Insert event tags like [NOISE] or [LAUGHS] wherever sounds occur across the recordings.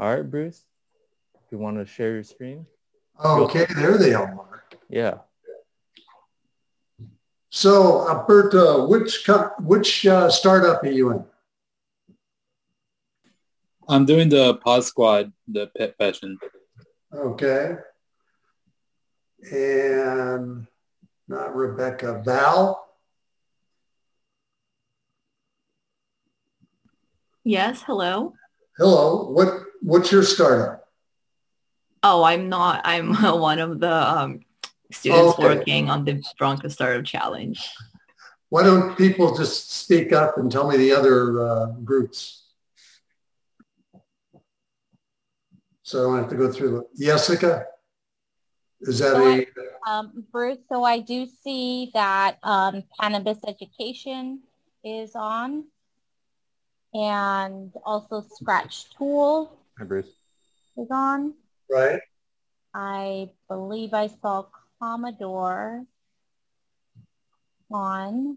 All right, Bruce. If you want to share your screen. Okay, there they are. Yeah. So, Alberto, which co- which uh, startup are you in? I'm doing the Pod Squad, the pet fashion. Okay. And not Rebecca, Val. Yes, hello. Hello. What what's your startup? Oh, I'm not. I'm [LAUGHS] one of the um, students Okay. working on the Bronco Startup Challenge. Why don't people just speak up and tell me the other uh, groups? So I don't have to go through. Jessica, is that a Um, Bruce, so I do see that um, cannabis education is on and also Scratch Tool Hi, Bruce. is on. right? I believe I saw Commodore on.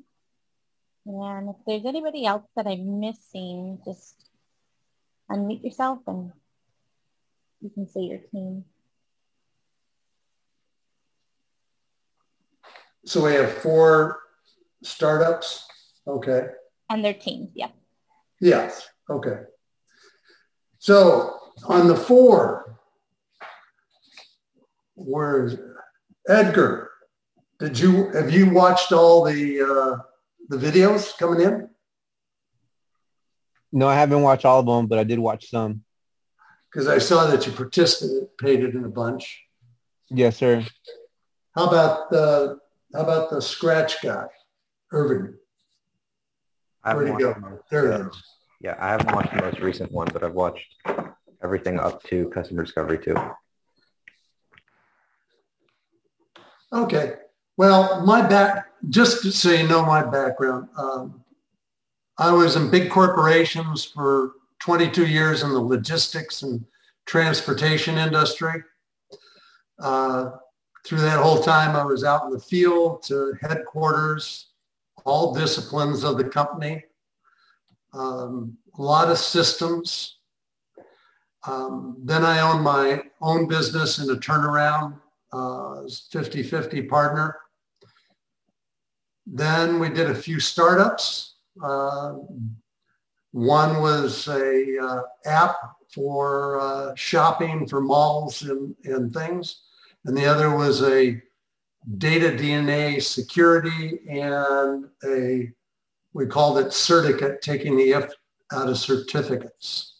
And if there's anybody else that I'm missing, just unmute yourself and you can say your team. So we have four startups. Okay. And their teams, yeah. Yes. Okay. So on the four, where's Edgar? Did you have you watched all the uh, the videos coming in? No, I haven't watched all of them, but I did watch some. Because I saw that you participated in a bunch. Yes, sir. How about the how about the scratch guy, Irving? Where'd he go? There he is. Yeah, I haven't watched the most recent one, but I've watched everything up to customer discovery too. Okay. Well, my back, just so you know my background, um, I was in big corporations for 22 years in the logistics and transportation industry. Uh, through that whole time, I was out in the field to headquarters, all disciplines of the company, um, a lot of systems. Um, then I owned my own business in a turnaround uh, 50-50 partner. Then we did a few startups. Uh, one was a uh, app for uh, shopping for malls and, and things. And the other was a data DNA security and a, we called it certificate, taking the F out of certificates.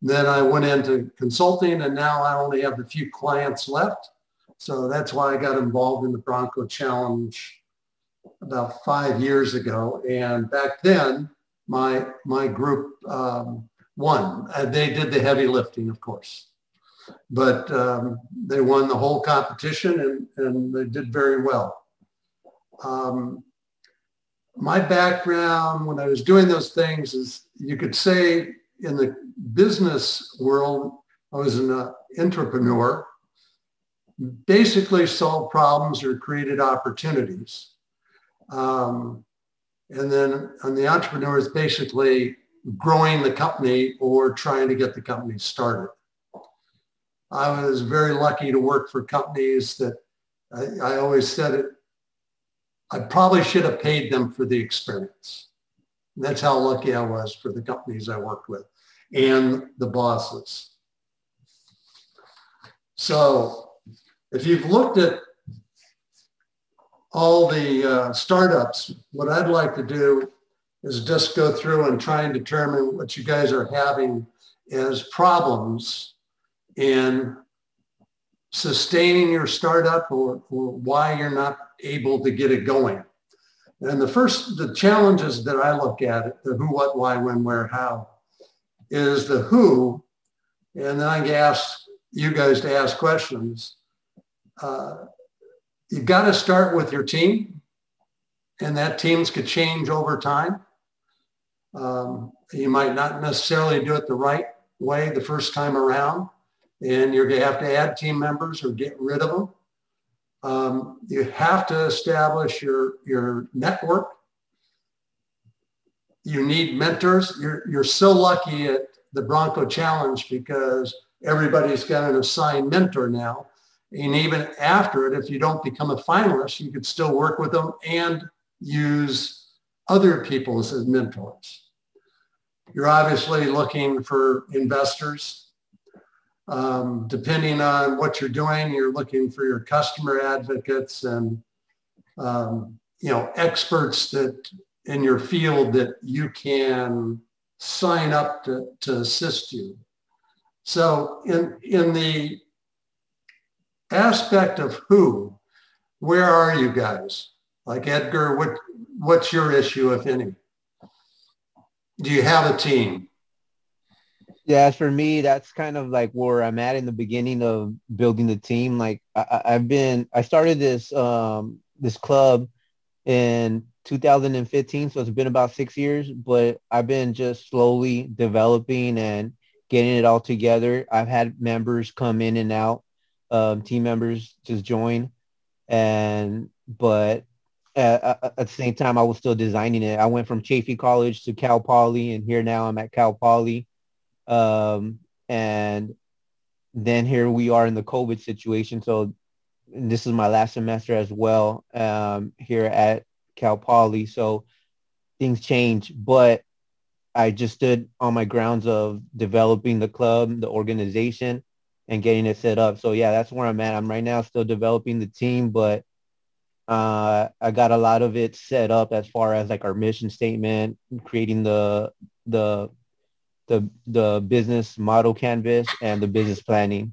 Then I went into consulting and now I only have a few clients left. So that's why I got involved in the Bronco Challenge about five years ago. And back then, my my group um, won. Uh, they did the heavy lifting, of course, but um, they won the whole competition and, and they did very well. Um, my background when I was doing those things is you could say in the business world, I was an uh, entrepreneur basically solved problems or created opportunities. Um, and then on the entrepreneur is basically growing the company or trying to get the company started. I was very lucky to work for companies that I, I always said it, I probably should have paid them for the experience. That's how lucky I was for the companies I worked with and the bosses. So if you've looked at all the uh, startups, what I'd like to do is just go through and try and determine what you guys are having as problems in sustaining your startup or, or why you're not able to get it going. And the first, the challenges that I look at, the who, what, why, when, where, how, is the who, and then I ask you guys to ask questions. Uh, you've got to start with your team, and that teams could change over time. Um, you might not necessarily do it the right way the first time around, and you're going to have to add team members or get rid of them. Um, you have to establish your, your network. You need mentors. You're, you're so lucky at, the Bronco Challenge because everybody's got an assigned mentor now. And even after it, if you don't become a finalist, you could still work with them and use other people as mentors. You're obviously looking for investors. Um, depending on what you're doing, you're looking for your customer advocates and um, you know experts that in your field that you can sign up to, to assist you. So in in the aspect of who, where are you guys? Like Edgar, what what's your issue, if any? Do you have a team? Yeah, as for me, that's kind of like where I'm at in the beginning of building the team. Like I, I've been, I started this um, this club in 2015, so it's been about six years. But I've been just slowly developing and getting it all together. I've had members come in and out, um, team members just join, and but at, at, the same time, I was still designing it. I went from Chaffey College to Cal Poly, and here now I'm at Cal Poly. Um, and then here we are in the COVID situation. So this is my last semester as well um, here at Cal Poly. So things change, but I just stood on my grounds of developing the club, the organization, and getting it set up. So yeah, that's where I'm at. I'm right now still developing the team, but uh, I got a lot of it set up as far as like our mission statement, creating the the the the business model canvas and the business planning?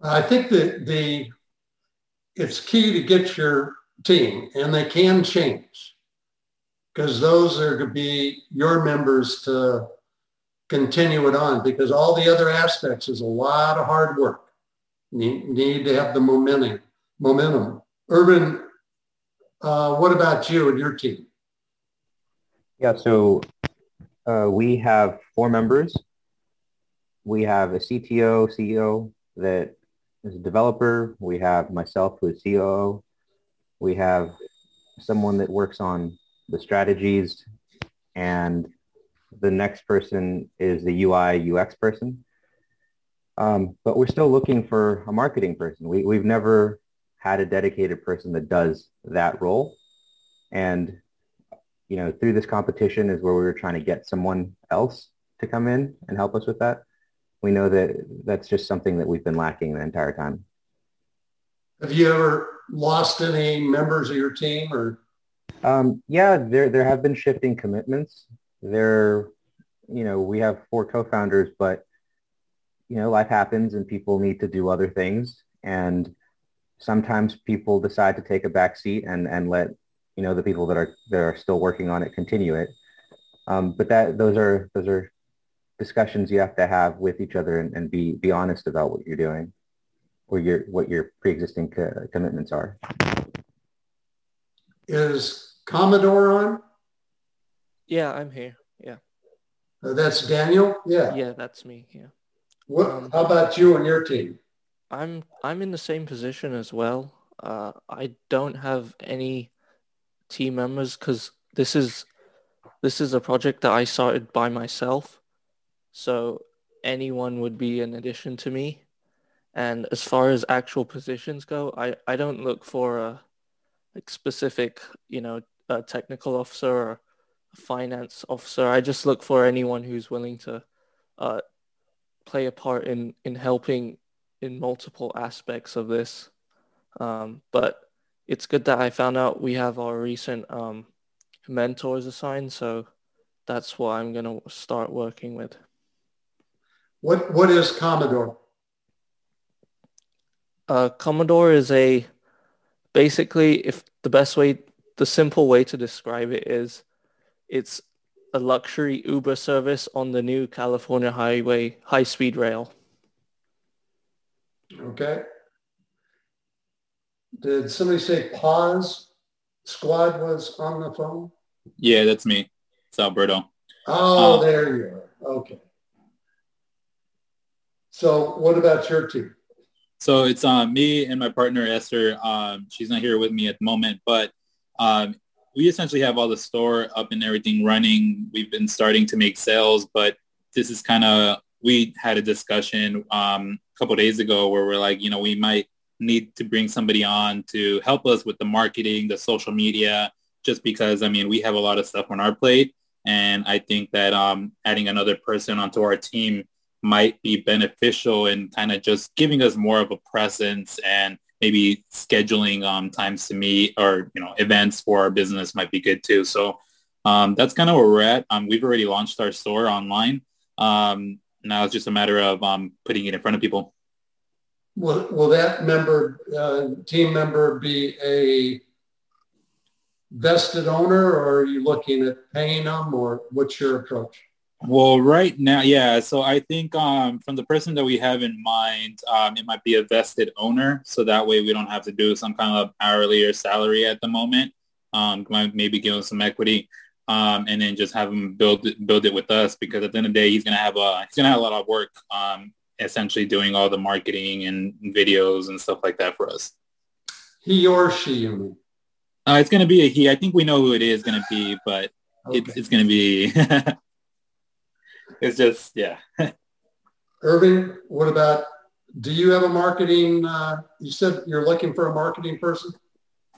I think that the it's key to get your team, and they can change because those are going to be your members to continue it on because all the other aspects is a lot of hard work. You need to have the momentum. Momentum. Irving, uh, what about you and your team? Yeah, so uh, we have four members. We have a CTO, CEO that is a developer. We have myself who is COO. We have someone that works on the strategies and the next person is the UI UX person. Um, but we're still looking for a marketing person. We, we've never had a dedicated person that does that role. And you know, through this competition is where we were trying to get someone else to come in and help us with that. We know that that's just something that we've been lacking the entire time. Have you ever lost any members of your team or? Um, yeah, there, there have been shifting commitments. There, you know, we have four co-founders, but you know, life happens and people need to do other things. And sometimes people decide to take a back seat and, and let you know the people that are that are still working on it continue it. Um, but that those are those are discussions you have to have with each other and, and be be honest about what you're doing or your what your pre-existing co- commitments are. Is Commodore on? Yeah, I'm here. Yeah. Uh, that's Daniel. Yeah. Yeah, that's me. Yeah. What? Um, how about you and your team? I'm I'm in the same position as well. Uh, I don't have any team members because this is this is a project that I started by myself. So anyone would be an addition to me. And as far as actual positions go, I, I don't look for a like specific, you know, a technical officer or a finance officer. I just look for anyone who's willing to uh, play a part in, in helping in multiple aspects of this. Um, but it's good that I found out we have our recent um, mentors assigned. So that's what I'm going to start working with. What What is Commodore? Uh, Commodore is a basically, if the best way, the simple way to describe it is, it's a luxury Uber service on the new California Highway high speed rail. Okay. Did somebody say pause? Squad was on the phone? Yeah, that's me. It's Alberto. Oh, um, there you are. Okay. So what about your team? So it's uh, me and my partner Esther. Um, she's not here with me at the moment, but um, we essentially have all the store up and everything running. We've been starting to make sales, but this is kind of we had a discussion um, a couple days ago where we're like, you know, we might need to bring somebody on to help us with the marketing, the social media, just because I mean we have a lot of stuff on our plate, and I think that um, adding another person onto our team might be beneficial in kind of just giving us more of a presence and maybe scheduling um, times to meet or you know events for our business might be good too. So um, that's kind of where we're at. Um, we've already launched our store online. Um, now it's just a matter of um, putting it in front of people. Will, will that member, uh, team member be a vested owner or are you looking at paying them or what's your approach? Well, right now, yeah. So I think um, from the person that we have in mind, um, it might be a vested owner. So that way we don't have to do some kind of hourly or salary at the moment. Um, maybe give him some equity um, and then just have him build it, build it with us because at the end of the day, he's gonna have a he's gonna have a lot of work, um, essentially doing all the marketing and videos and stuff like that for us. He or she, you mean? Uh, it's gonna be a he. I think we know who it is gonna be, but okay. it's it's gonna be. [LAUGHS] it's just yeah. Irving, what about? Do you have a marketing? Uh, you said you're looking for a marketing person.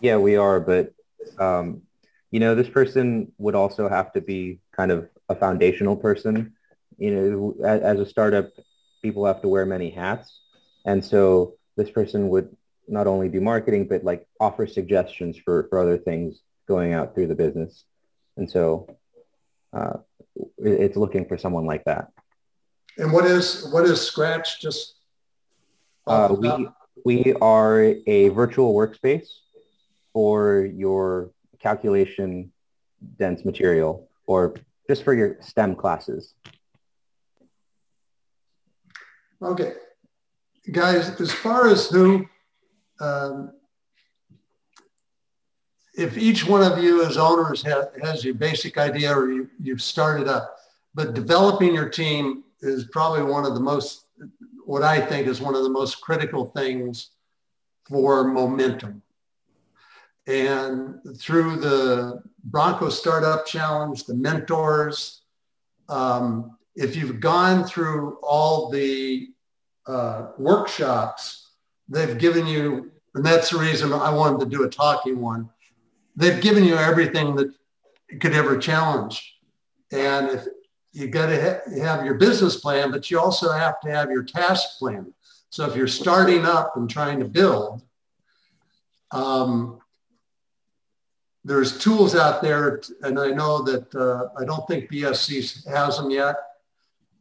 Yeah, we are, but um, you know, this person would also have to be kind of a foundational person. You know, as, as a startup, people have to wear many hats. And so this person would not only do marketing, but like offer suggestions for, for other things going out through the business. And so uh, it's looking for someone like that. And what is what is Scratch? Just uh, we we are a virtual workspace for your calculation dense material or just for your STEM classes? Okay. Guys, as far as who, um, if each one of you as owners ha- has your basic idea or you, you've started up, but developing your team is probably one of the most, what I think is one of the most critical things for momentum. And through the Bronco Startup Challenge, the mentors, um, if you've gone through all the uh, workshops, they've given you, and that's the reason I wanted to do a talking one. They've given you everything that could ever challenge. And if you got to ha- have your business plan, but you also have to have your task plan. So if you're starting up and trying to build, um, there's tools out there, and I know that uh, I don't think BSC has them yet.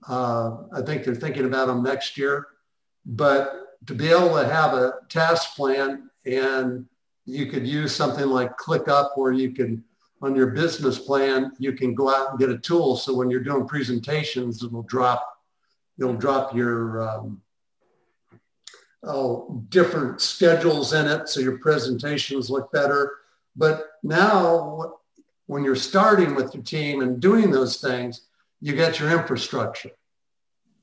Uh, I think they're thinking about them next year. But to be able to have a task plan and you could use something like ClickUp where you can, on your business plan, you can go out and get a tool. So when you're doing presentations, it'll drop, it'll drop your um, oh, different schedules in it. So your presentations look better but now when you're starting with your team and doing those things, you get your infrastructure.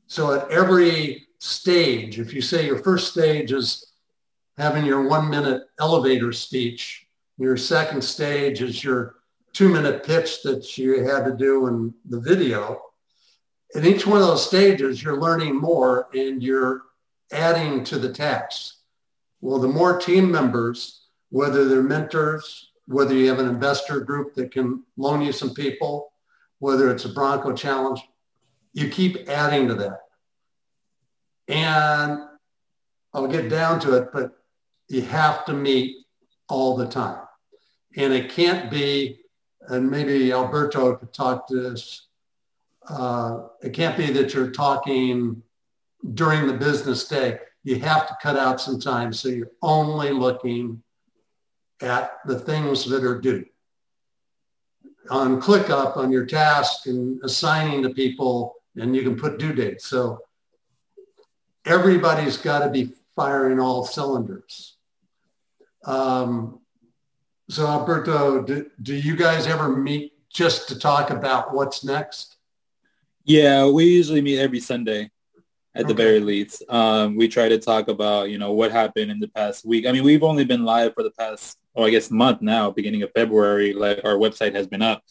So at every stage, if you say your first stage is having your one minute elevator speech, your second stage is your two minute pitch that you had to do in the video. In each one of those stages, you're learning more and you're adding to the task. Well, the more team members whether they're mentors, whether you have an investor group that can loan you some people, whether it's a Bronco challenge, you keep adding to that. And I'll get down to it, but you have to meet all the time. And it can't be, and maybe Alberto could talk to this, uh, it can't be that you're talking during the business day. You have to cut out some time so you're only looking at the things that are due. On ClickUp on your task and assigning to people, and you can put due dates. So everybody's got to be firing all cylinders. Um, so Alberto, do, do you guys ever meet just to talk about what's next? Yeah, we usually meet every Sunday at okay. the very least. Um, we try to talk about, you know, what happened in the past week. I mean, we've only been live for the past, oh, I guess month now, beginning of February, like our website has been up.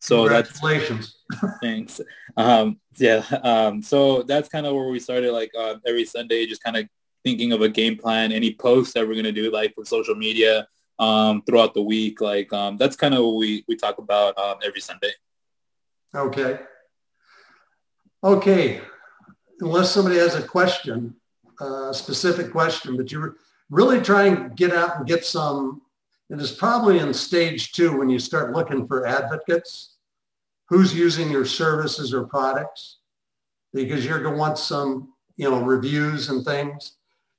So that's Congratulations. [LAUGHS] Thanks. Um, yeah. Um, so that's kind of where we started. Like uh, every Sunday, just kind of thinking of a game plan, any posts that we're gonna do, like for social media um, throughout the week. Like um, that's kind of what we we talk about um, every Sunday. Okay. Okay. Unless somebody has a question, a specific question, but you're really trying to get out and get some, it is probably in stage two when you start looking for advocates, who's using your services or products, because you're going to want some, you know, reviews and things.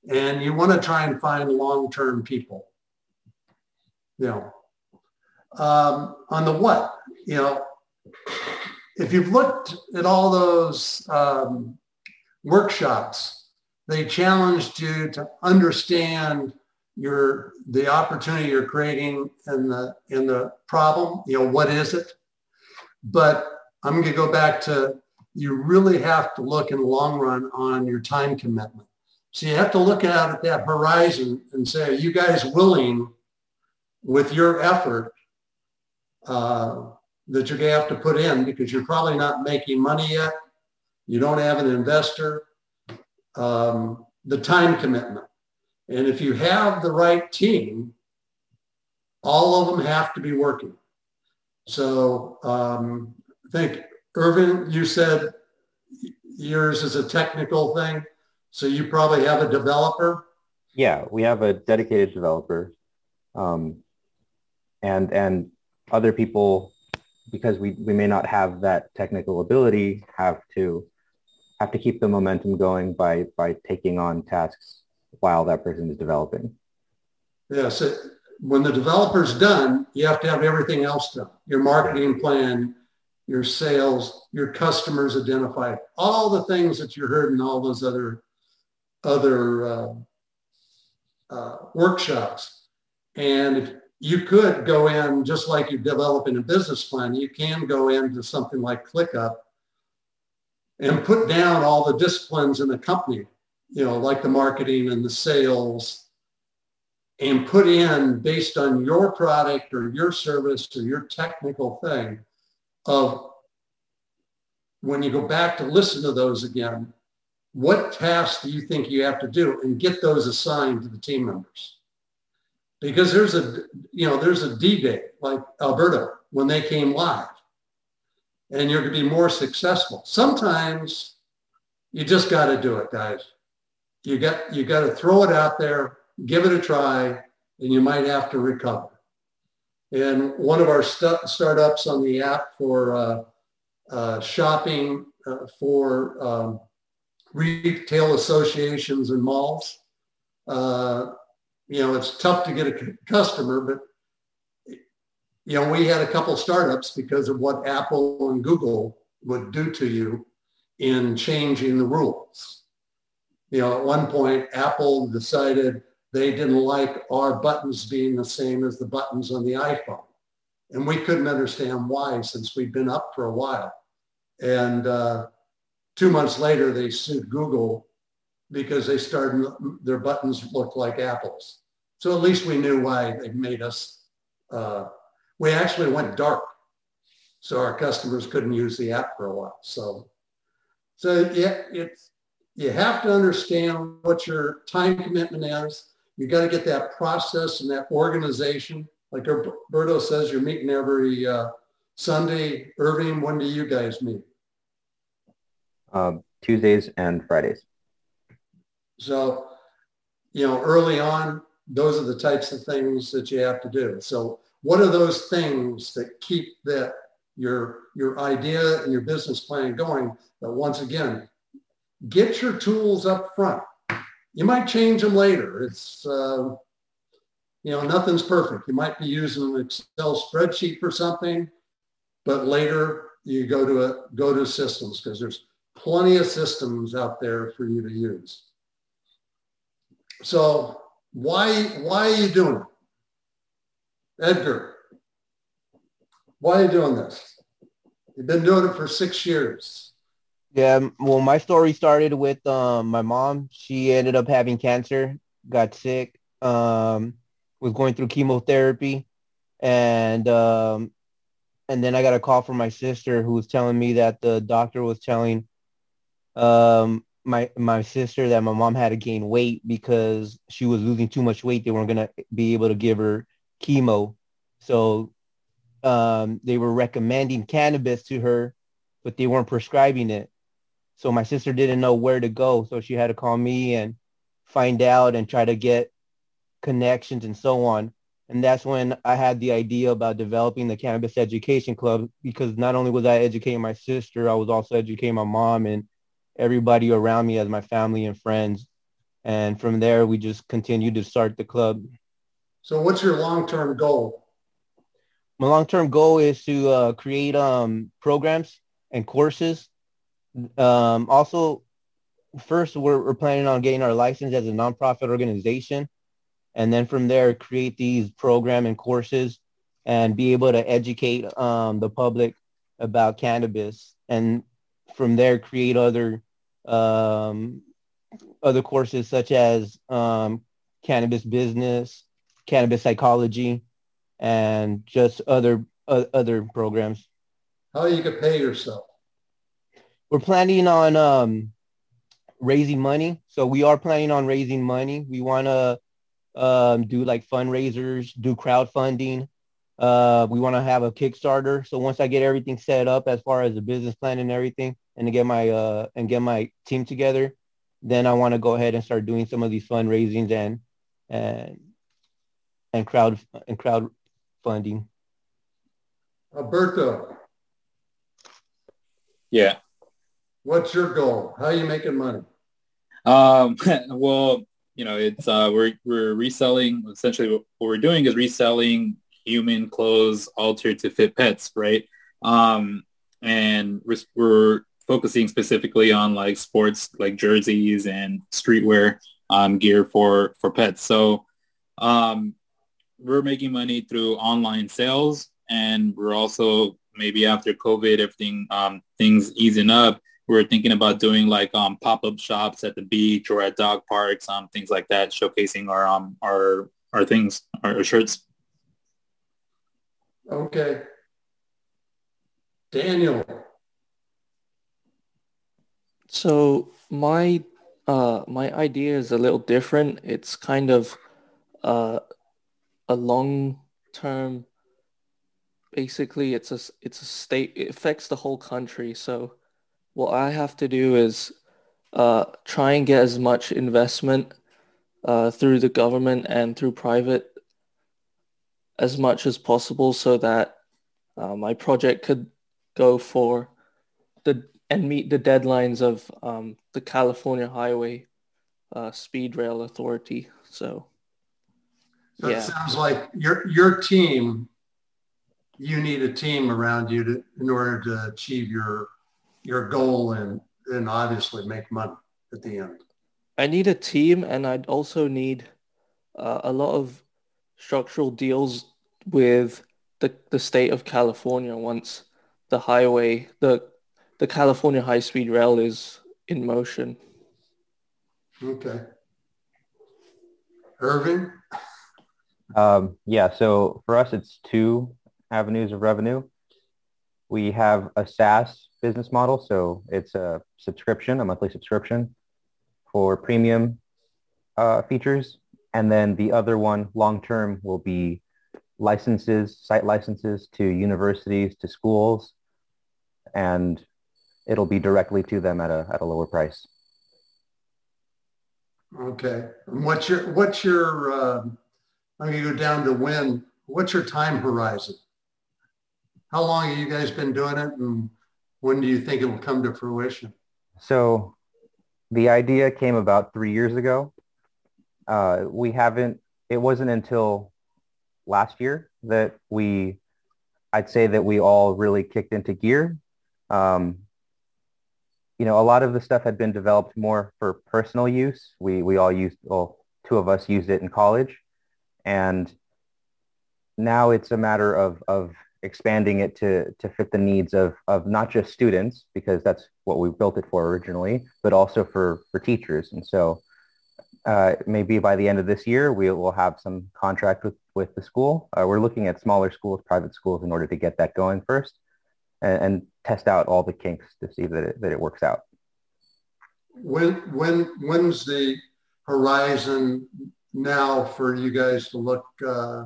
And you want to try and find long-term people. You know, um, on the what, you know, if you've looked at all those um, workshops, they challenged you to understand your the opportunity you're creating in the in the problem. You know, what is it? But I'm going to go back to you really have to look in the long run on your time commitment. So you have to look out at that horizon and say, are you guys willing with your effort uh, that you're going to have to put in because you're probably not making money yet. You don't have an investor. Um, the time commitment. And if you have the right team, all of them have to be working. So um, I think, Irvin, you said yours is a technical thing. So you probably have a developer. Yeah, we have a dedicated developer. Um, and, and other people because we, we may not have that technical ability, have to have to keep the momentum going by by taking on tasks while that person is developing. Yeah, so when the developer's done, you have to have everything else done. Your marketing plan, your sales, your customers identified, all the things that you heard in all those other other uh, uh, workshops. And if, you could go in just like you're developing a business plan. You can go into something like ClickUp and put down all the disciplines in the company, you know, like the marketing and the sales, and put in based on your product or your service or your technical thing of when you go back to listen to those again, what tasks do you think you have to do and get those assigned to the team members? because there's a you know there's a D-Day like Alberto when they came live, and you're going to be more successful. Sometimes you just got to do it, guys. You got you got to throw it out there, give it a try, and you might have to recover. And one of our st- startups on the app for uh, uh, shopping uh, for um, retail associations and malls. Uh, you know, it's tough to get a customer, but you know, we had a couple startups because of what Apple and Google would do to you in changing the rules. You know, at one point, Apple decided they didn't like our buttons being the same as the buttons on the iPhone. And we couldn't understand why since we'd been up for a while. And uh, two months later, they sued Google because they started, their buttons looked like apples. So at least we knew why they made us, uh, we actually went dark. So our customers couldn't use the app for a while. So, so yeah, it's, you have to understand what your time commitment is. You got to get that process and that organization. Like Roberto says, you're meeting every uh, Sunday. Irving, when do you guys meet? Um, Tuesdays and Fridays. So, you know, early on, those are the types of things that you have to do. So what are those things that keep that your your idea and your business plan going? But once again, get your tools up front. You might change them later. It's uh, you know nothing's perfect. You might be using an Excel spreadsheet for something, but later you go to a go to systems because there's plenty of systems out there for you to use. So why, why are you doing it? Edgar, why are you doing this? You've been doing it for six years. Yeah, well, my story started with um, my mom. She ended up having cancer, got sick, um, was going through chemotherapy, and um, and then I got a call from my sister who was telling me that the doctor was telling um, my my sister that my mom had to gain weight because she was losing too much weight. They weren't gonna be able to give her chemo, so um, they were recommending cannabis to her, but they weren't prescribing it. So my sister didn't know where to go, so she had to call me and find out and try to get connections and so on. And that's when I had the idea about developing the Cannabis Education Club because not only was I educating my sister, I was also educating my mom and everybody around me as my family and friends. And from there, we just continued to start the club. So what's your long-term goal? My long-term goal is to uh, create um, programs and courses. Um, also, first, we're, we're planning on getting our license as a nonprofit organization and then from there create these program and courses and be able to educate um, the public about cannabis. And from there create other um, other courses such as um, cannabis business cannabis psychology and just other uh, other programs. How you could pay yourself we're planning on um, raising money so we are planning on raising money we want to um, do like fundraisers, do crowdfunding. Uh, we want to have a Kickstarter. So once I get everything set up as far as the business plan and everything, and to get my uh, and get my team together, then I want to go ahead and start doing some of these fundraisings and and and crowd and crowd funding. Alberto. Yeah. What's your goal? How are you making money? Um, [LAUGHS] well, you know, it's uh, we're we're reselling. Essentially, what we're doing is reselling human clothes altered to fit pets, right? Um, and we're, we're focusing specifically on like sports, like jerseys and streetwear um, gear for for pets. So um, we're making money through online sales, and we're also maybe after COVID, everything um, things easing up we are thinking about doing like um, pop-up shops at the beach or at dog parks, um, things like that, showcasing our um our our things, our, our shirts. Okay. Daniel. So my uh my idea is a little different. It's kind of uh a long term basically it's a it's a state it affects the whole country so what I have to do is uh, try and get as much investment uh, through the government and through private as much as possible so that uh, my project could go for the and meet the deadlines of um, the California Highway uh, Speed Rail Authority. So, so yeah. it sounds like your your team. You need a team around you to in order to achieve your your goal and and obviously make money at the end. I need a team, and I'd also need uh, a lot of structural deals with the the state of California once the highway the the California high speed rail is in motion. Okay. Irving? Um, yeah, so for us, it's two avenues of revenue. We have a SaaS business model. So it's a subscription, a monthly subscription for premium uh, features. And then the other one long-term will be licenses, site licenses to universities, to schools, and it'll be directly to them at a, at a lower price. Okay. What's your, what's your, uh, I'm going to go down to when, what's your time horizon? How long have you guys been doing it and when do you think it will come to fruition? So the idea came about three years ago. Uh, we haven't, it wasn't until last year that we, I'd say that we all really kicked into gear. Um, you know, a lot of the stuff had been developed more for personal use. We, we all used, well, two of us used it in college. And now it's a matter of, of expanding it to, to fit the needs of, of not just students, because that's what we built it for originally, but also for, for teachers. And so uh, maybe by the end of this year, we will have some contract with, with the school. Uh, we're looking at smaller schools, private schools in order to get that going first and, and test out all the kinks to see that it, that it works out. When, when, when's the horizon now for you guys to look uh,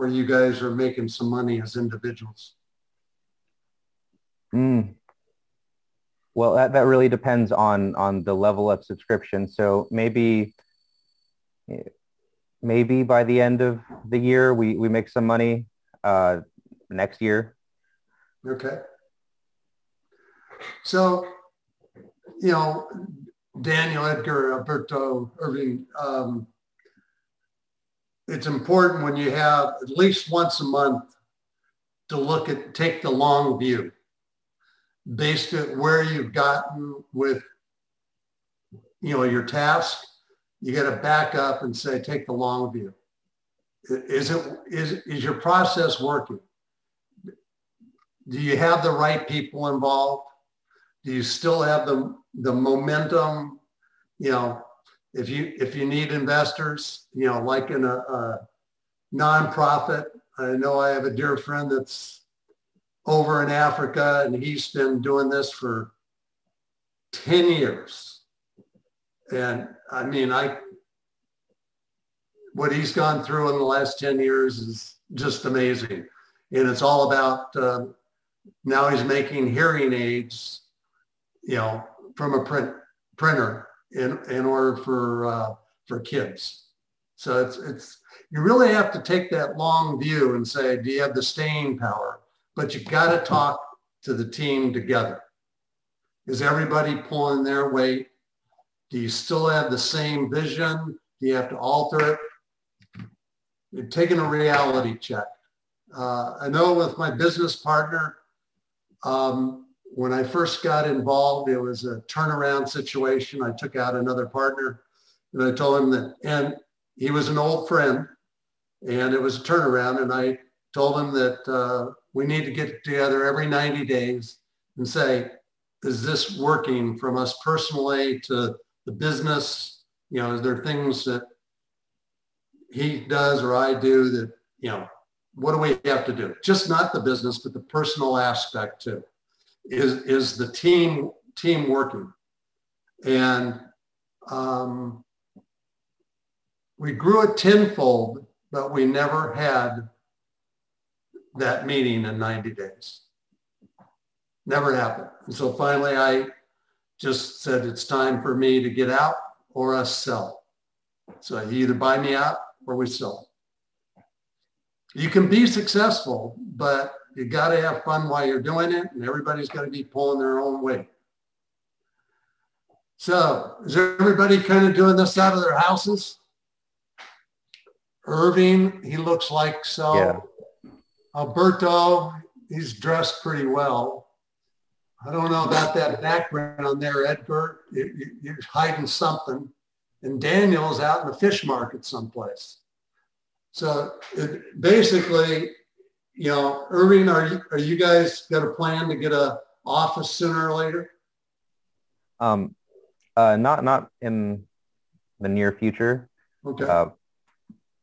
where you guys are making some money as individuals? Mm. Well, that, that really depends on on the level of subscription. So maybe maybe by the end of the year we, we make some money uh, next year. Okay. So, you know, Daniel Edgar, Alberto Irving, um, it's important when you have at least once a month to look at, take the long view based at where you've gotten with, you know, your task, you got to back up and say, take the long view. Is it, is, is your process working? Do you have the right people involved? Do you still have the, the momentum? You know, if you, if you need investors, you know, like in a, a nonprofit, I know I have a dear friend that's over in Africa, and he's been doing this for 10 years. And I mean, I, what he's gone through in the last 10 years is just amazing. And it's all about, uh, now he's making hearing aids, you know, from a print printer in, in order for, uh, for kids. So it's, it's, you really have to take that long view and say, do you have the staying power? but you got to talk to the team together. Is everybody pulling their weight? Do you still have the same vision? Do you have to alter it? You're taking a reality check. Uh, I know with my business partner, um, when I first got involved, it was a turnaround situation. I took out another partner and I told him that, and he was an old friend and it was a turnaround. And I told him that uh, we need to get together every 90 days and say, is this working from us personally to the business? You know, is there things that he does or I do that, you know, what do we have to do? Just not the business, but the personal aspect too. Is, is the team, team working? And um, we grew it tenfold, but we never had that meeting in 90 days. Never happened. And so finally I just said it's time for me to get out or us sell. So you either buy me out or we sell. You can be successful, but you got to have fun while you're doing it and everybody's got to be pulling their own weight. So is everybody kind of doing this out of their houses? Irving, he looks like so. Yeah. Alberto, he's dressed pretty well. I don't know about that background on there, Edgar. You, are hiding something. And Daniel's out in the fish market someplace. So it, basically, you know, Irving, are you, are you guys got a plan to get a office sooner or later? Um, uh, not not in the near future. Okay. Uh,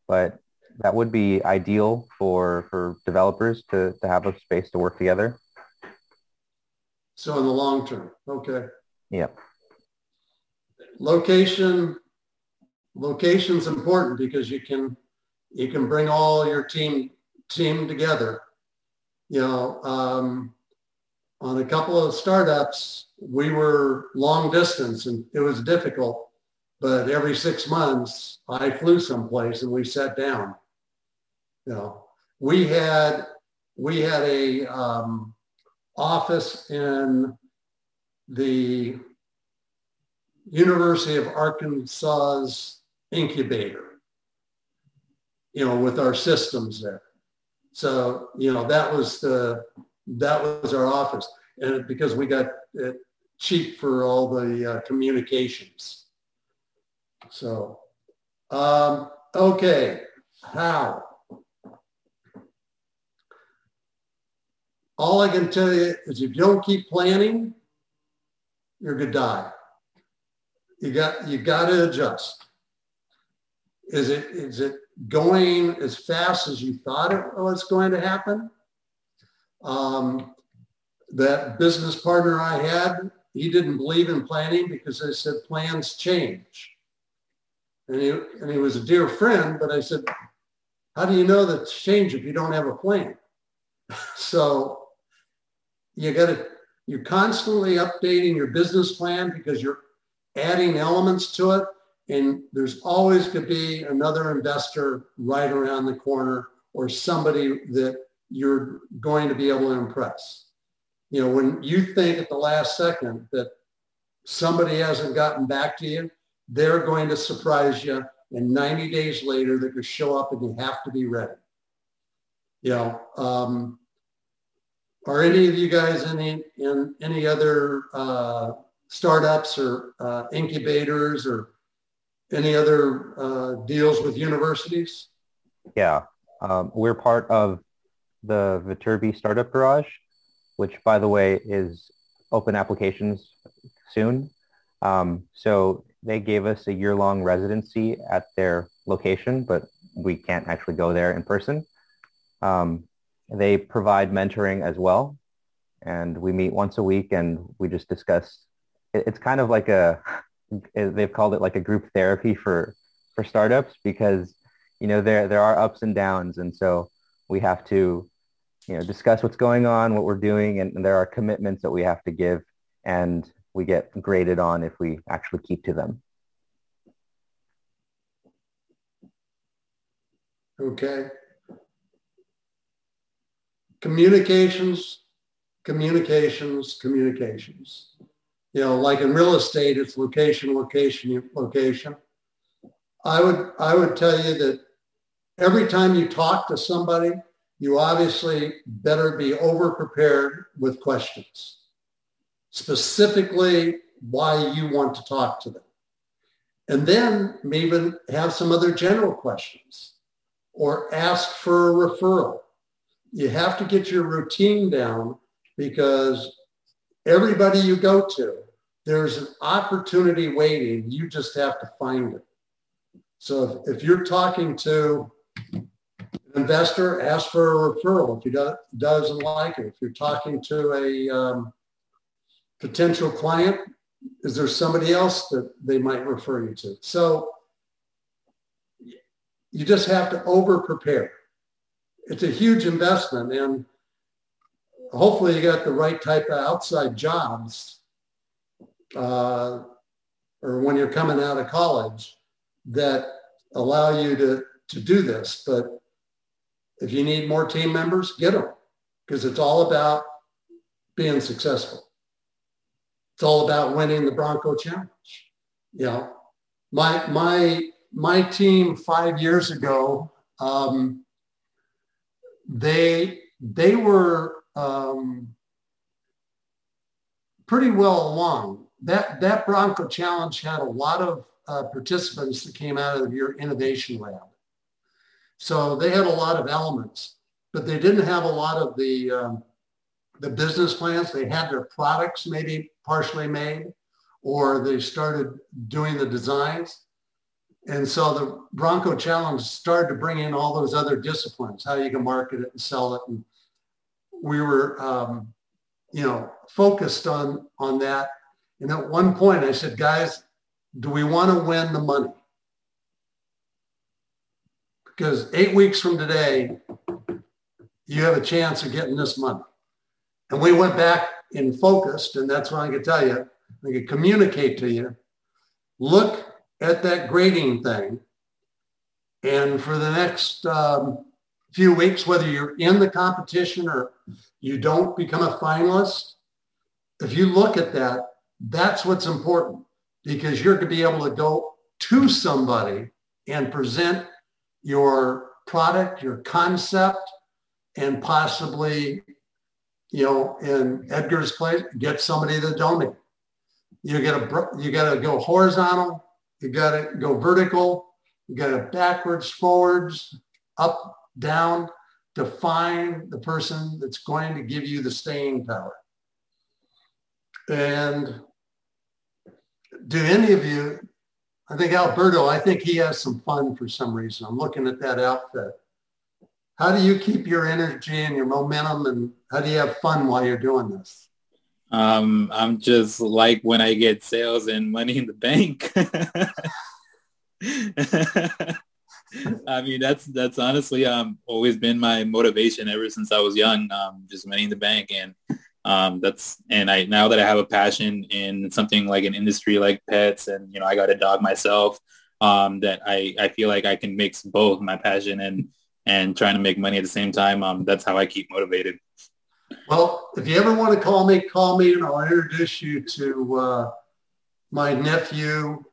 but that would be ideal for for developers to to have a space to work together. So in the long term, okay. Yeah. Location, location's important because you can you can bring all your team team together. You know, um, on a couple of startups, we were long distance and it was difficult. But every six months, I flew someplace and we sat down you know, we had we had a um, office in the University of Arkansas's incubator, you know, with our systems there. So, you know, that was the, that was our office. And because we got it cheap for all the uh, communications. So, um, okay, how? all I can tell you is if you don't keep planning, you're gonna die. You got you got to adjust. Is it is it going as fast as you thought it was going to happen? Um, that business partner I had, he didn't believe in planning because I said plans change. And he, and he was a dear friend, but I said, how do you know that change if you don't have a plan? [LAUGHS] so you got to, you're constantly updating your business plan because you're adding elements to it. And there's always could be another investor right around the corner or somebody that you're going to be able to impress. You know, when you think at the last second that somebody hasn't gotten back to you, they're going to surprise you. And 90 days later, they're going to show up and you have to be ready. You know, um, are any of you guys in any, in any other uh, startups or uh, incubators or any other uh, deals with universities? Yeah, um, we're part of the Viterbi Startup Garage, which, by the way, is open applications soon. Um, so they gave us a year-long residency at their location, but we can't actually go there in person. Um, they provide mentoring as well, and we meet once a week and we just discuss. It's kind of like a, Uh, they've called it like a group therapy for for startups because you know there there are ups and downs, and so we have to you know discuss what's going on, what we're doing, and, and there are commitments that we have to give, and we get graded on if we actually keep to them. Okay. Communications, communications, communications. You know, like in real estate, it's location, location, location. I would, I would tell you that every time you talk to somebody, you obviously better be over prepared with questions specifically why you want to talk to them. And then maybe have some other general questions or ask for a referral. You have to get your routine down because everybody you go to, there's an opportunity waiting. You just have to find it. So if, if you're talking to an investor, ask for a referral if he do, doesn't like it. If you're talking to a um, potential client, is there somebody else that they might refer you to? So you just have to over prepare. It's a huge investment and hopefully you got the right type of outside jobs uh, or when you're coming out of college that allow you to, to do this. But if you need more team members, get them because it's all about being successful. It's all about winning the Bronco Challenge. You know, my my my team five years ago, um, they they were um, pretty well along. That that Bronco Challenge had a lot of uh, participants that came out of your innovation lab. So they had a lot of elements, but they didn't have a lot of the um, the business plans. They had their products maybe partially made, or they started doing the designs. And so the Bronco Challenge started to bring in all those other disciplines, how you can market it and sell it. And we were, um, you know, focused on, on that. And at one point I said, guys, do we want to win the money? Because eight weeks from today, you have a chance of getting this money. And we went back and focused, and that's what I can tell you. I can communicate to you. Look at that grading thing. And for the next um, few weeks, whether you're in the competition or you don't become a finalist, if you look at that, that's what's important because you're going to be able to go to somebody and present your product, your concept, and possibly you know, in Edgar's place, get somebody to donate. You got to you got to go horizontal. You got to go vertical. You got to backwards, forwards, up, down to find the person that's going to give you the staying power. And do any of you I think Alberto, I think he has some fun for some reason. I'm looking at that outfit. How do you keep your energy and your momentum and how do you have fun while you're doing this? Um, I'm just like when I get sales and money in the bank. [LAUGHS] I mean, that's that's honestly um always been my motivation ever since I was young. Um, just money in the bank, and um, that's and I now that I have a passion in something like an industry like pets, and you know I got a dog myself. Um, that I I feel like I can mix both my passion and and trying to make money at the same time. Um, that's how I keep motivated. Well, if you ever want to call me, call me, and I'll introduce you to uh, my nephew,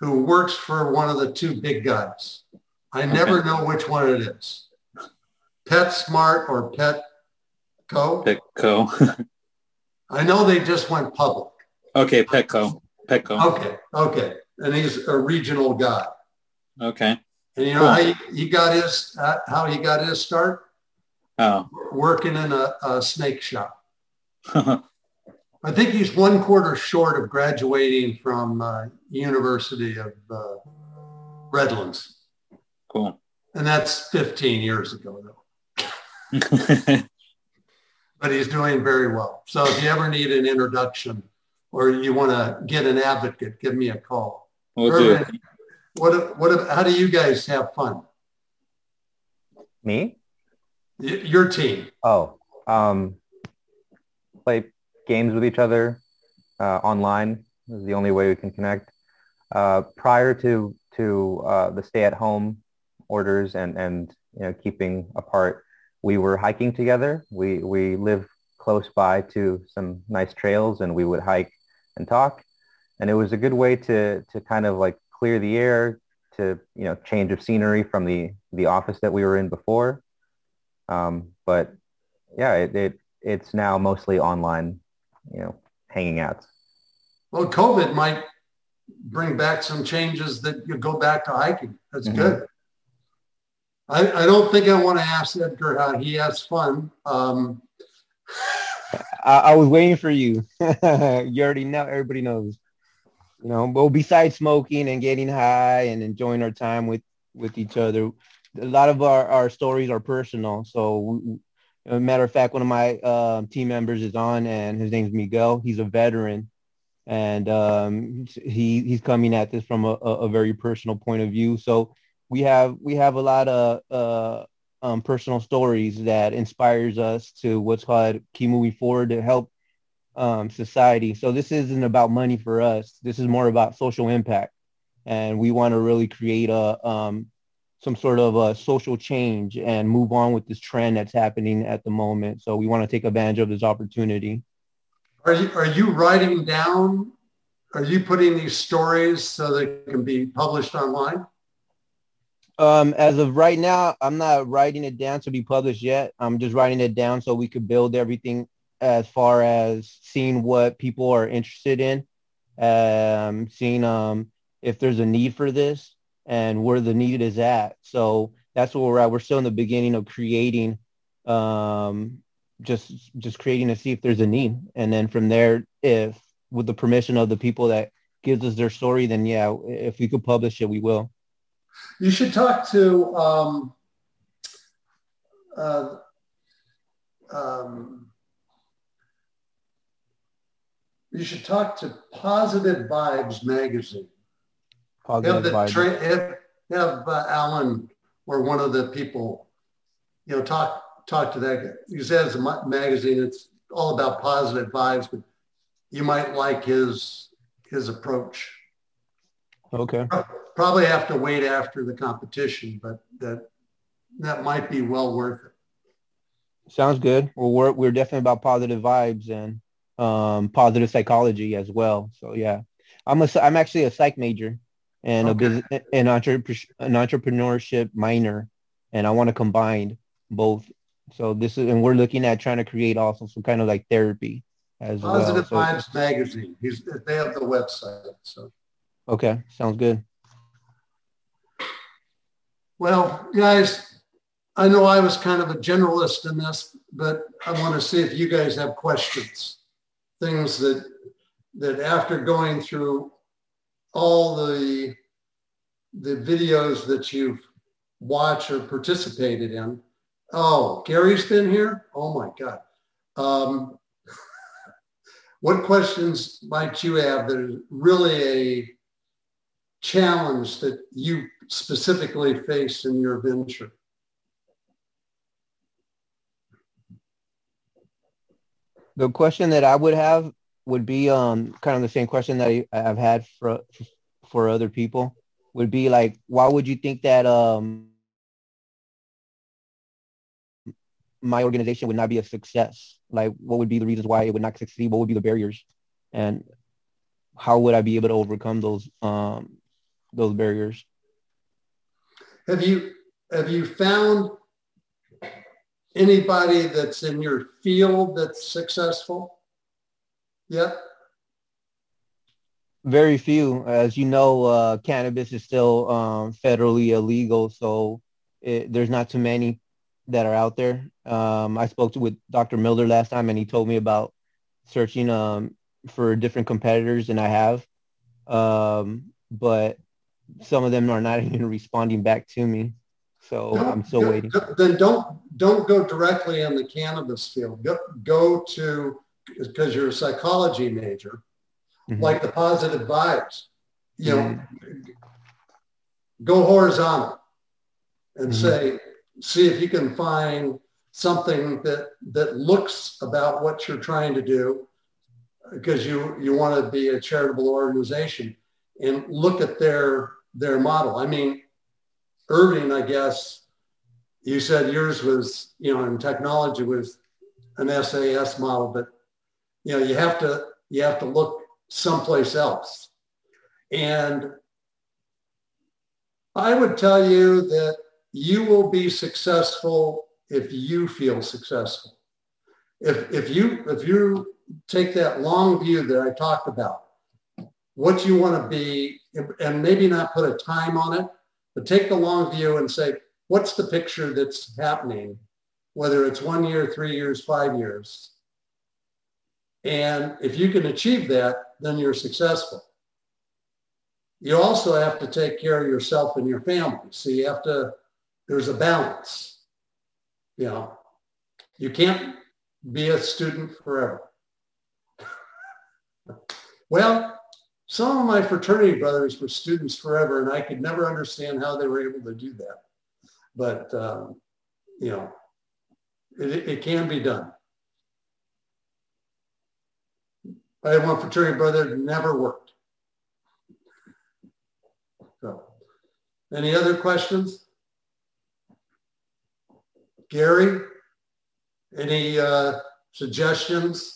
who works for one of the two big guys. I never know which one it is. PetSmart or Petco. Petco. I know they just went public. Okay, Petco. Petco. Okay, okay. And he's a regional guy. Okay. And you know cool. how he, he, got his uh, how he got his start? Oh. Working in a, a snake shop. [LAUGHS] I think he's one quarter short of graduating from uh, University of uh, Redlands. Cool. And that's 15 years ago, though. [LAUGHS] but he's doing very well. So if you ever need an introduction or you want to get an advocate, give me a call. We'll Irving, do. What, what, how do you guys have fun? Me? Y- your team. Oh, um, play games with each other uh, online is the only way we can connect. Uh, prior to to uh, the stay at home orders and and you know keeping apart, we were hiking together. We we live close by to some nice trails, and we would hike and talk. And it was a good way to to kind of like clear the air, to you know change of scenery from the the office that we were in before. Um, but yeah, it, it it's now mostly online, you know, hanging out. Well, COVID might bring back some changes that you go back to hiking. That's mm-hmm. good. I, I don't think I want to ask Edgar how he has fun. Um, I, I, was waiting for you. [LAUGHS] you already know. Everybody knows. You know, well, besides smoking and getting high and enjoying our time with with each other, a lot of our, our stories are personal. So, a matter of fact, one of my uh, team members is on, and his name's Miguel. He's a veteran, and um, he he's coming at this from a, a very personal point of view. So we have we have a lot of uh, um, personal stories that inspires us to what's called keep moving forward to help um, society. So this isn't about money for us. This is more about social impact, and we want to really create a um, some sort of a social change and move on with this trend that's happening at the moment. So we want to take advantage of this opportunity. Are you are you writing down? Are you putting these stories so they can be published online? Um, as of right now, I'm not writing it down to be published yet. I'm just writing it down so we could build everything as far as seeing what people are interested in, um, seeing um, if there's a need for this and where the need is at. So that's where we're at. We're still in the beginning of creating, um, just just creating to see if there's a need, and then from there, if with the permission of the people that gives us their story, then yeah, if we could publish it, we will. You should talk to um, uh, um, you should talk to Positive Vibes magazine. Positive have Vibes. Tra- have, have uh, Alan or one of the people, you know, talk talk to that guy. He says it's a magazine. It's all about positive vibes, but you might like his his approach. Okay. Probably have to wait after the competition, but that that might be well worth it. Sounds good. Well, we're we're definitely about positive vibes and um, positive psychology as well. So yeah, I'm a I'm actually a psych major and okay. a business an, entrepreneur, an entrepreneurship minor, and I want to combine both. So this is and we're looking at trying to create also some kind of like therapy as Positive well. Vibes so, magazine. He's, they have the website. So Okay, sounds good. Well, guys, I know I was kind of a generalist in this, but I want to see if you guys have questions, things that that after going through all the the videos that you've watched or participated in. Oh, Gary's been here? Oh my God. Um, [LAUGHS] what questions might you have that is really a challenge that you specifically faced in your venture? The question that I would have would be um kind of the same question that I, I've had for for other people would be like, why would you think that um my organization would not be a success? Like, what would be the reasons why it would not succeed? What would be the barriers, and how would I be able to overcome those um those barriers? Have you have you found anybody that's in your field that's successful Yeah. Very few. As you know, uh, cannabis is still um, federally illegal, so it, there's not too many that are out there. Um, I spoke to, with Dr. Miller last time, and he told me about searching um, for different competitors, and I have. Um, but some of them are not [LAUGHS] even responding back to me. So I'm still go- waiting. Then don't don't go directly in the cannabis field. Go, go to because you're a psychology major, Mhm. like the positive vibes. You know, Mm-hmm. go horizontal and Mhm. say, see if you can find something that that looks about what you're trying to do, because you you want to be a charitable organization, and look at their their model. I mean, Irving, I guess you said yours was, you know, in technology was an SAS model, but you know, you have to you have to look someplace else. And I would tell you that you will be successful if you feel successful. If if you if you take that long view that I talked about, what you want to be, and maybe not put a time on it, but take the long view and say, what's the picture that's happening, whether it's one year, three years, five years. And if you can achieve that, then you're successful. You also have to take care of yourself and your family. So you have to, there's a balance. You know, you can't be a student forever. [LAUGHS] Well, some of my fraternity brothers were students forever, and I could never understand how they were able to do that. But, um, you know, it, it can be done. I had one fraternity brother that never worked. So, any other questions? Gary, any uh, suggestions?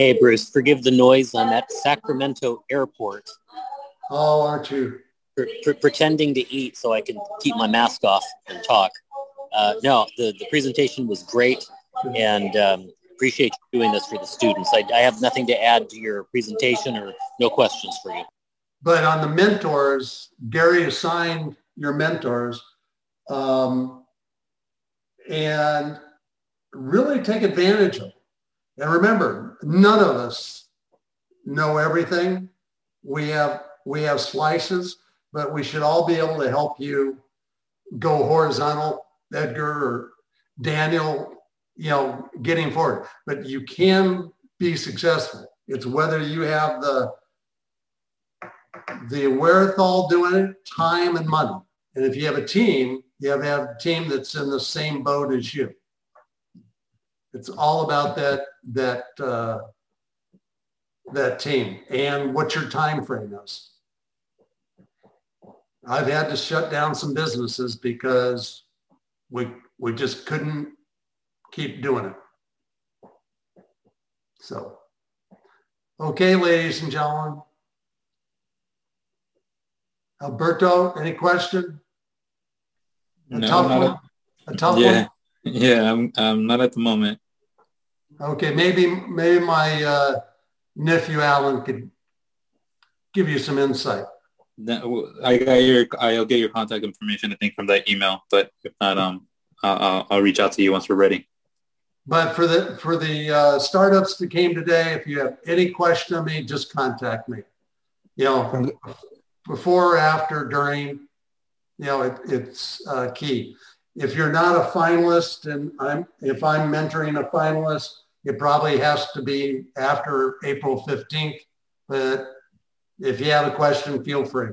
Hey, Bruce, forgive the noise. I'm at Sacramento Airport Oh, aren't you? pre- pre- pretending to eat so I can keep my mask off and talk. Uh, no, the, the presentation was great and um, appreciate you doing this for the students. I, I have nothing to add to your presentation or no questions for you. But on the mentors, Gary assigned your mentors um, and really take advantage of them. And remember, none of us know everything. We have we have slices, but we should all be able to help you go horizontal, Edgar or Daniel, you know, getting forward. But you can be successful. It's whether you have the the wherewithal doing it, time and money. And if you have a team, you have to have a team that's in the same boat as you. It's all about that that uh, that team and what your time frame is. I've had to shut down some businesses because we we just couldn't keep doing it. So, okay, ladies and gentlemen. Alberto, any question? A No, tough one? A tough one? Yeah, yeah, I'm, I'm not at the moment. Okay, maybe maybe my uh, nephew Alan could give you some insight. That, I got your, I'll get your contact information, I think, from that email. But if not, um, I'll, I'll, I'll reach out to you once we're ready. But for the for the uh, startups that came today, if you have any question of me, just contact me. You know, before, after, during, you know, it, it's uh, key. If you're not a finalist and I'm, if I'm mentoring a finalist, it probably has to be after April 15th. But if you have a question, feel free.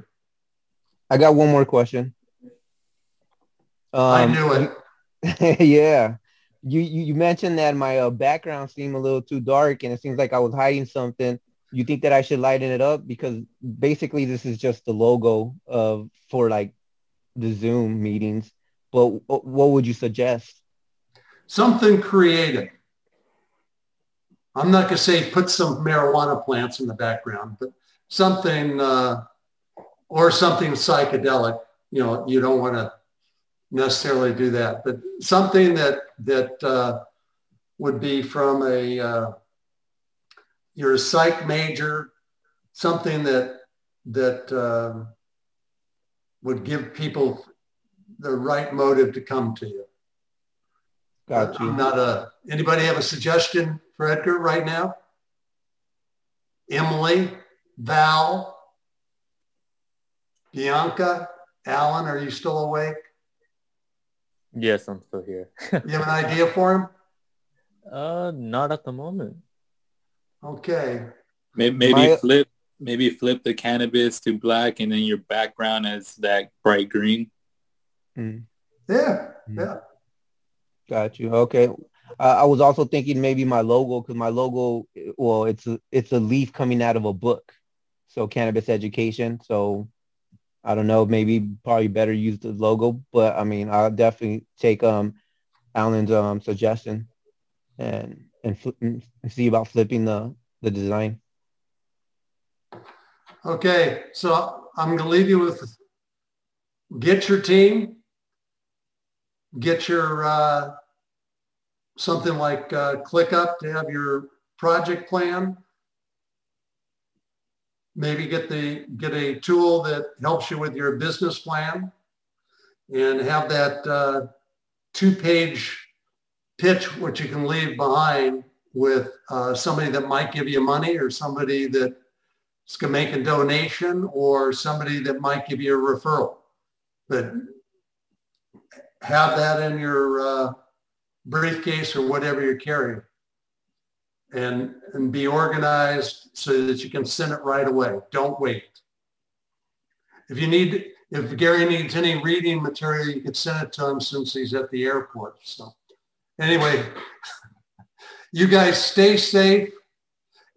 I got one more question. Um, I knew it. [LAUGHS] yeah. You, you you mentioned that my uh, background seemed a little too dark and it seems like I was hiding something. You think that I should lighten it up because basically this is just the logo of for like the Zoom meetings. But what would you suggest? Something creative. I'm not going to say put some marijuana plants in the background, but something uh, or something psychedelic. You know, you don't want to necessarily do that, but something that that uh, would be from a uh, you're a psych major, something that that uh, would give people the right motive to come to you. Got you. I'm not a. Anybody have a suggestion for Edgar right now? Emily, Val, Bianca, Alan, are you still awake? Yes, I'm still here. you have an idea for him? Uh, not at the moment. Okay. Maybe, maybe My- flip maybe flip the cannabis to black and then your background is that bright green. Mm, Yeah. Mm. Yeah. got you. Okay. Uh, I was also thinking maybe my logo because my logo, well, it's a, it's a leaf coming out of a book. So cannabis education. So I don't know, maybe probably better use the logo, but I mean, I'll definitely take um Alan's um suggestion and and, flip, and see about flipping the the design. Okay. So I'm going to leave you with get your team, get your uh, something like uh, ClickUp to have your project plan. Maybe get the get a tool that helps you with your business plan, and have that uh, two-page pitch, which you can leave behind with uh, somebody that might give you money or somebody that to make a donation or somebody that might give you a referral. But have that in your uh, briefcase or whatever you're carrying and, and be organized so that you can send it right away. Don't wait. If you need, if Gary needs any reading material, you can send it to him since he's at the airport. So anyway, you guys stay safe.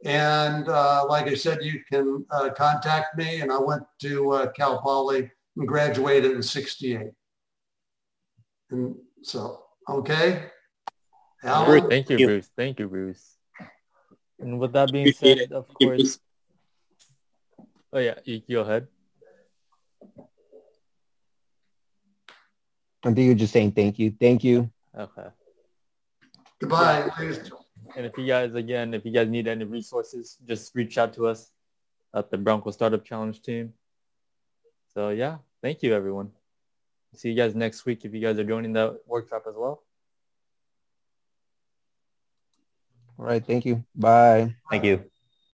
And uh, like I said, you can uh, contact me. And I went to uh, Cal Poly and graduated in 68. And so, okay. Alan? Bruce, Thank you, you. Bruce. Thank you, Bruce. And with that being said, it. of course. Oh yeah, you go ahead. I think you're just saying thank you. Thank you. Okay. Goodbye. And if you guys, again, if you guys need any resources, just reach out to us at the Bronco Startup Challenge team. So yeah, thank you, everyone. See you guys next week if you guys are joining that workshop as well. All right. Thank you. Bye. Thank you.